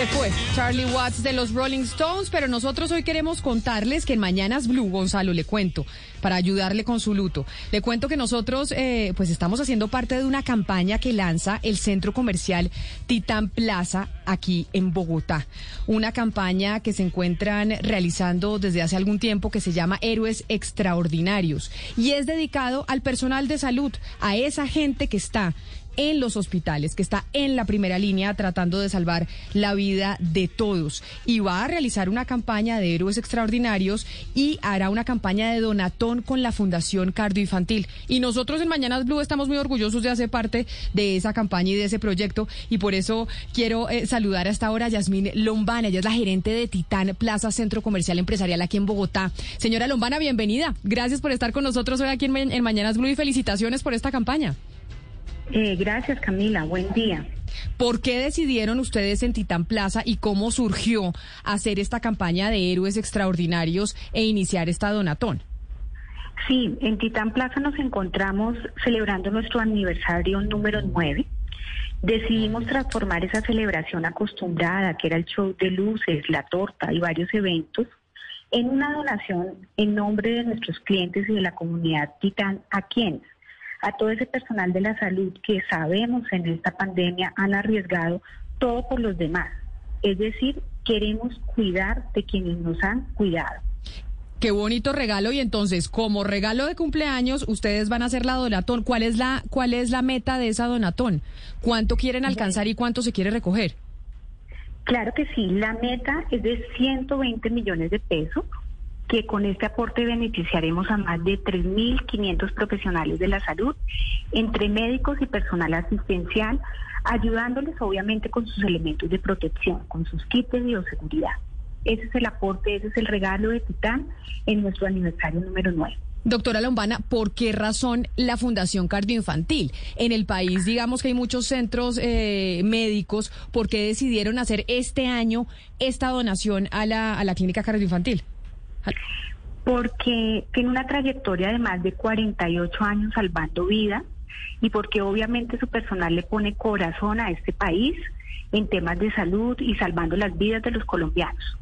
Se fue Charlie Watts de los Rolling Stones, pero nosotros hoy queremos contarles que en Mañanas Blue, Gonzalo, le cuento, para ayudarle con su luto. Le cuento que nosotros eh, pues estamos haciendo parte de una campaña que lanza el centro comercial Titán Plaza aquí en Bogotá. Una campaña que se encuentran realizando desde hace algún tiempo que se llama Héroes Extraordinarios y es dedicado al personal de salud, a esa gente que está en los hospitales, que está en la primera línea tratando de salvar la vida de todos. Y va a realizar una campaña de héroes extraordinarios y hará una campaña de donatón con la Fundación Cardio Infantil. Y nosotros en Mañanas Blue estamos muy orgullosos de hacer parte de esa campaña y de ese proyecto. Y por eso quiero eh, saludar hasta ahora a Yasmín Lombana. Ella es la gerente de Titán Plaza Centro Comercial Empresarial aquí en Bogotá. Señora Lombana, bienvenida. Gracias por estar con nosotros hoy aquí en, en Mañanas Blue y felicitaciones por esta campaña. Eh, gracias, Camila. Buen día. ¿Por qué decidieron ustedes en Titán Plaza y cómo surgió hacer esta campaña de héroes extraordinarios e iniciar esta donatón? Sí, en Titán Plaza nos encontramos celebrando nuestro aniversario número 9. Decidimos transformar esa celebración acostumbrada, que era el show de luces, la torta y varios eventos, en una donación en nombre de nuestros clientes y de la comunidad Titán a quienes a todo ese personal de la salud que sabemos en esta pandemia han arriesgado todo por los demás. Es decir, queremos cuidar de quienes nos han cuidado. Qué bonito regalo y entonces como regalo de cumpleaños ustedes van a hacer la donatón. ¿Cuál es la cuál es la meta de esa donatón? ¿Cuánto quieren alcanzar y cuánto se quiere recoger? Claro que sí, la meta es de 120 millones de pesos que con este aporte beneficiaremos a más de 3.500 profesionales de la salud, entre médicos y personal asistencial, ayudándoles obviamente con sus elementos de protección, con sus kits de bioseguridad. Ese es el aporte, ese es el regalo de Titán en nuestro aniversario número 9. Doctora Lombana, ¿por qué razón la Fundación Cardioinfantil? En el país, digamos que hay muchos centros eh, médicos, ¿por qué decidieron hacer este año esta donación a la, a la clínica cardioinfantil? Porque tiene una trayectoria de más de 48 años salvando vidas y porque obviamente su personal le pone corazón a este país en temas de salud y salvando las vidas de los colombianos.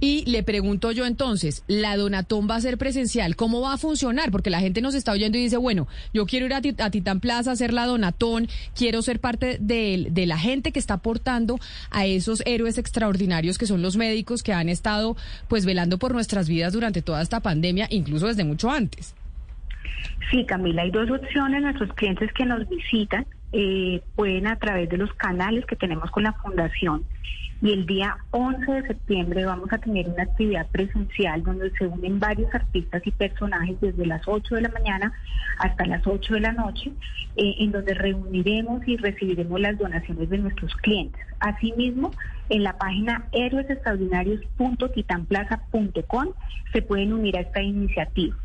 Y le pregunto yo entonces, ¿la Donatón va a ser presencial? ¿Cómo va a funcionar? Porque la gente nos está oyendo y dice, bueno, yo quiero ir a, Titán Plaza a hacer la Donatón, quiero ser parte de, de, la gente que está aportando a esos héroes extraordinarios que son los médicos que han estado pues velando por nuestras vidas durante toda esta pandemia, incluso desde mucho antes. Sí, Camila, hay dos opciones. Nuestros clientes que nos visitan eh, pueden a través de los canales que tenemos con la Fundación y el día 11 de septiembre vamos a tener una actividad presencial donde se unen varios artistas y personajes desde las 8 de la mañana hasta las 8 de la noche, eh, en donde reuniremos y recibiremos las donaciones de nuestros clientes. Asimismo, en la página héroesextraordinarios.titanplaza.com se pueden unir a esta iniciativa.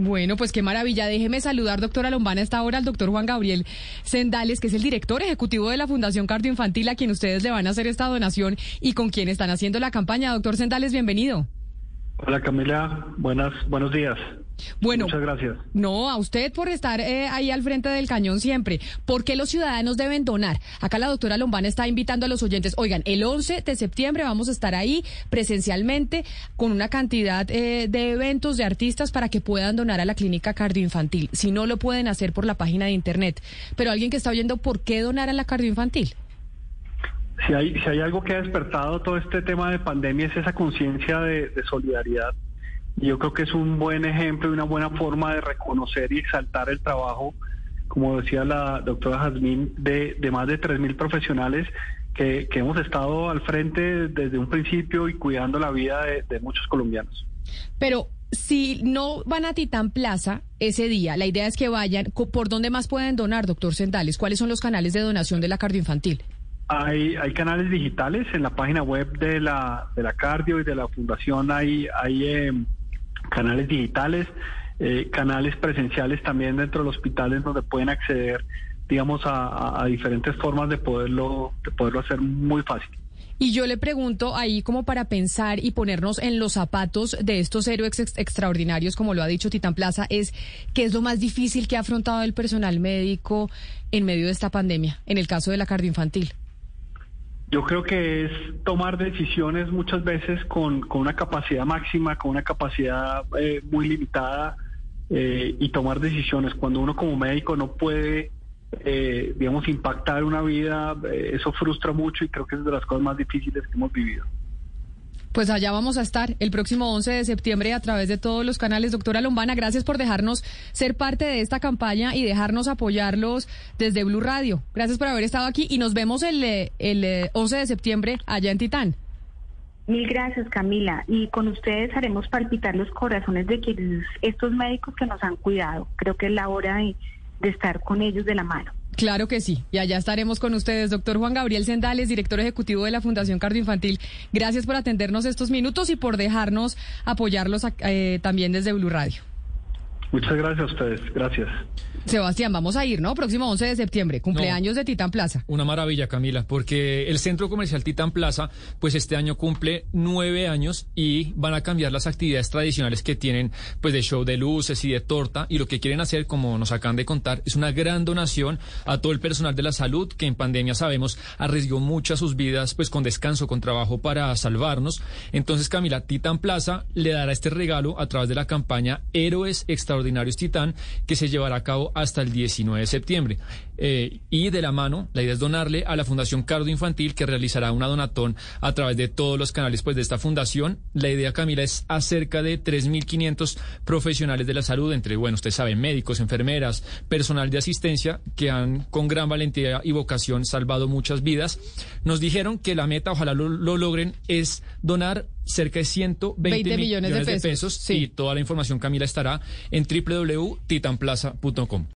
Bueno, pues qué maravilla. Déjeme saludar, doctora Lombana, esta hora al doctor Juan Gabriel Sendales, que es el director ejecutivo de la Fundación Cardioinfantil, a quien ustedes le van a hacer esta donación y con quien están haciendo la campaña. Doctor Sendales, bienvenido. Hola Camila, buenas, buenos días. Bueno, muchas gracias. No, a usted por estar eh, ahí al frente del cañón siempre. ¿Por qué los ciudadanos deben donar? Acá la doctora Lombana está invitando a los oyentes. Oigan, el 11 de septiembre vamos a estar ahí presencialmente con una cantidad eh, de eventos de artistas para que puedan donar a la clínica cardioinfantil. Si no lo pueden hacer por la página de internet. Pero alguien que está oyendo, ¿por qué donar a la cardioinfantil? Si hay, si hay algo que ha despertado todo este tema de pandemia es esa conciencia de, solidaridad. Yo creo que es un buen ejemplo y una buena forma de reconocer y exaltar el trabajo, como decía la doctora Jazmín, de, de más de 3.000 profesionales que, que, hemos estado al frente desde un principio y cuidando la vida de, de muchos colombianos. Pero si no van a Titán Plaza ese día, la idea es que vayan. ¿Por dónde más pueden donar, doctor Sendales? ¿Cuáles son los canales de donación de la cardioinfantil? Hay, hay canales digitales en la página web de la, de la cardio y de la fundación. Hay, hay em, canales digitales, eh, canales presenciales también dentro de los hospitales donde pueden acceder, digamos, a, diferentes formas de poderlo, de poderlo hacer muy fácil. Y yo le pregunto ahí como para pensar y ponernos en los zapatos de estos héroes extraordinarios, como lo ha dicho Titán Plaza, es qué es lo más difícil que ha afrontado el personal médico en medio de esta pandemia, en el caso de la cardioinfantil. Yo creo que es tomar decisiones muchas veces con, una capacidad máxima, con una capacidad eh, muy limitada eh, y tomar decisiones. Cuando uno como médico no puede, eh, digamos, impactar una vida, eso frustra mucho y creo que es de las cosas más difíciles que hemos vivido. Pues allá vamos a estar el próximo 11 de septiembre a través de todos los canales. Doctora Lombana, gracias por dejarnos ser parte de esta campaña y dejarnos apoyarlos desde Blue Radio. Gracias por haber estado aquí y nos vemos el, eh, el 11 eh, de septiembre allá en Titán. Mil gracias, Camila. Y con ustedes haremos palpitar los corazones de quienes, estos médicos que nos han cuidado. Creo que es la hora de estar con ellos de la mano. Claro que sí, y allá estaremos con ustedes. Doctor Juan Gabriel Sendales, director ejecutivo de la Fundación Cardioinfantil, gracias por atendernos estos minutos y por dejarnos apoyarlos eh, también desde Blue Radio. Muchas gracias a ustedes, gracias. Sebastián, vamos a ir, ¿no? Próximo 11 de septiembre, cumpleaños de Titán Plaza. Una maravilla, Camila, porque el centro comercial Titán Plaza, pues este año cumple nueve años y van a cambiar las actividades tradicionales que tienen, pues de show de luces y de torta. Y lo que quieren hacer, como nos acaban de contar, es una gran donación a todo el personal de la salud que en pandemia sabemos arriesgó muchas sus vidas, pues con descanso, con trabajo para salvarnos. Entonces, Camila, Titán Plaza le dará este regalo a través de la campaña Héroes Extraordinarios Titán, que se llevará a cabo hasta el 19 de septiembre. Eh, y de la mano, la idea es donarle a la Fundación Cardo Infantil, que realizará una donatón a través de todos los canales pues, de esta fundación. La idea, Camila, es a cerca de 3.500 profesionales de la salud, entre, bueno, usted sabe, médicos, enfermeras, personal de asistencia, que han con gran valentía y vocación salvado muchas vidas. Nos dijeron que la meta, ojalá lo, logren, es donar cerca de 120 millones, de pesos, y toda la información, Camila, estará en www.titanplaza.com.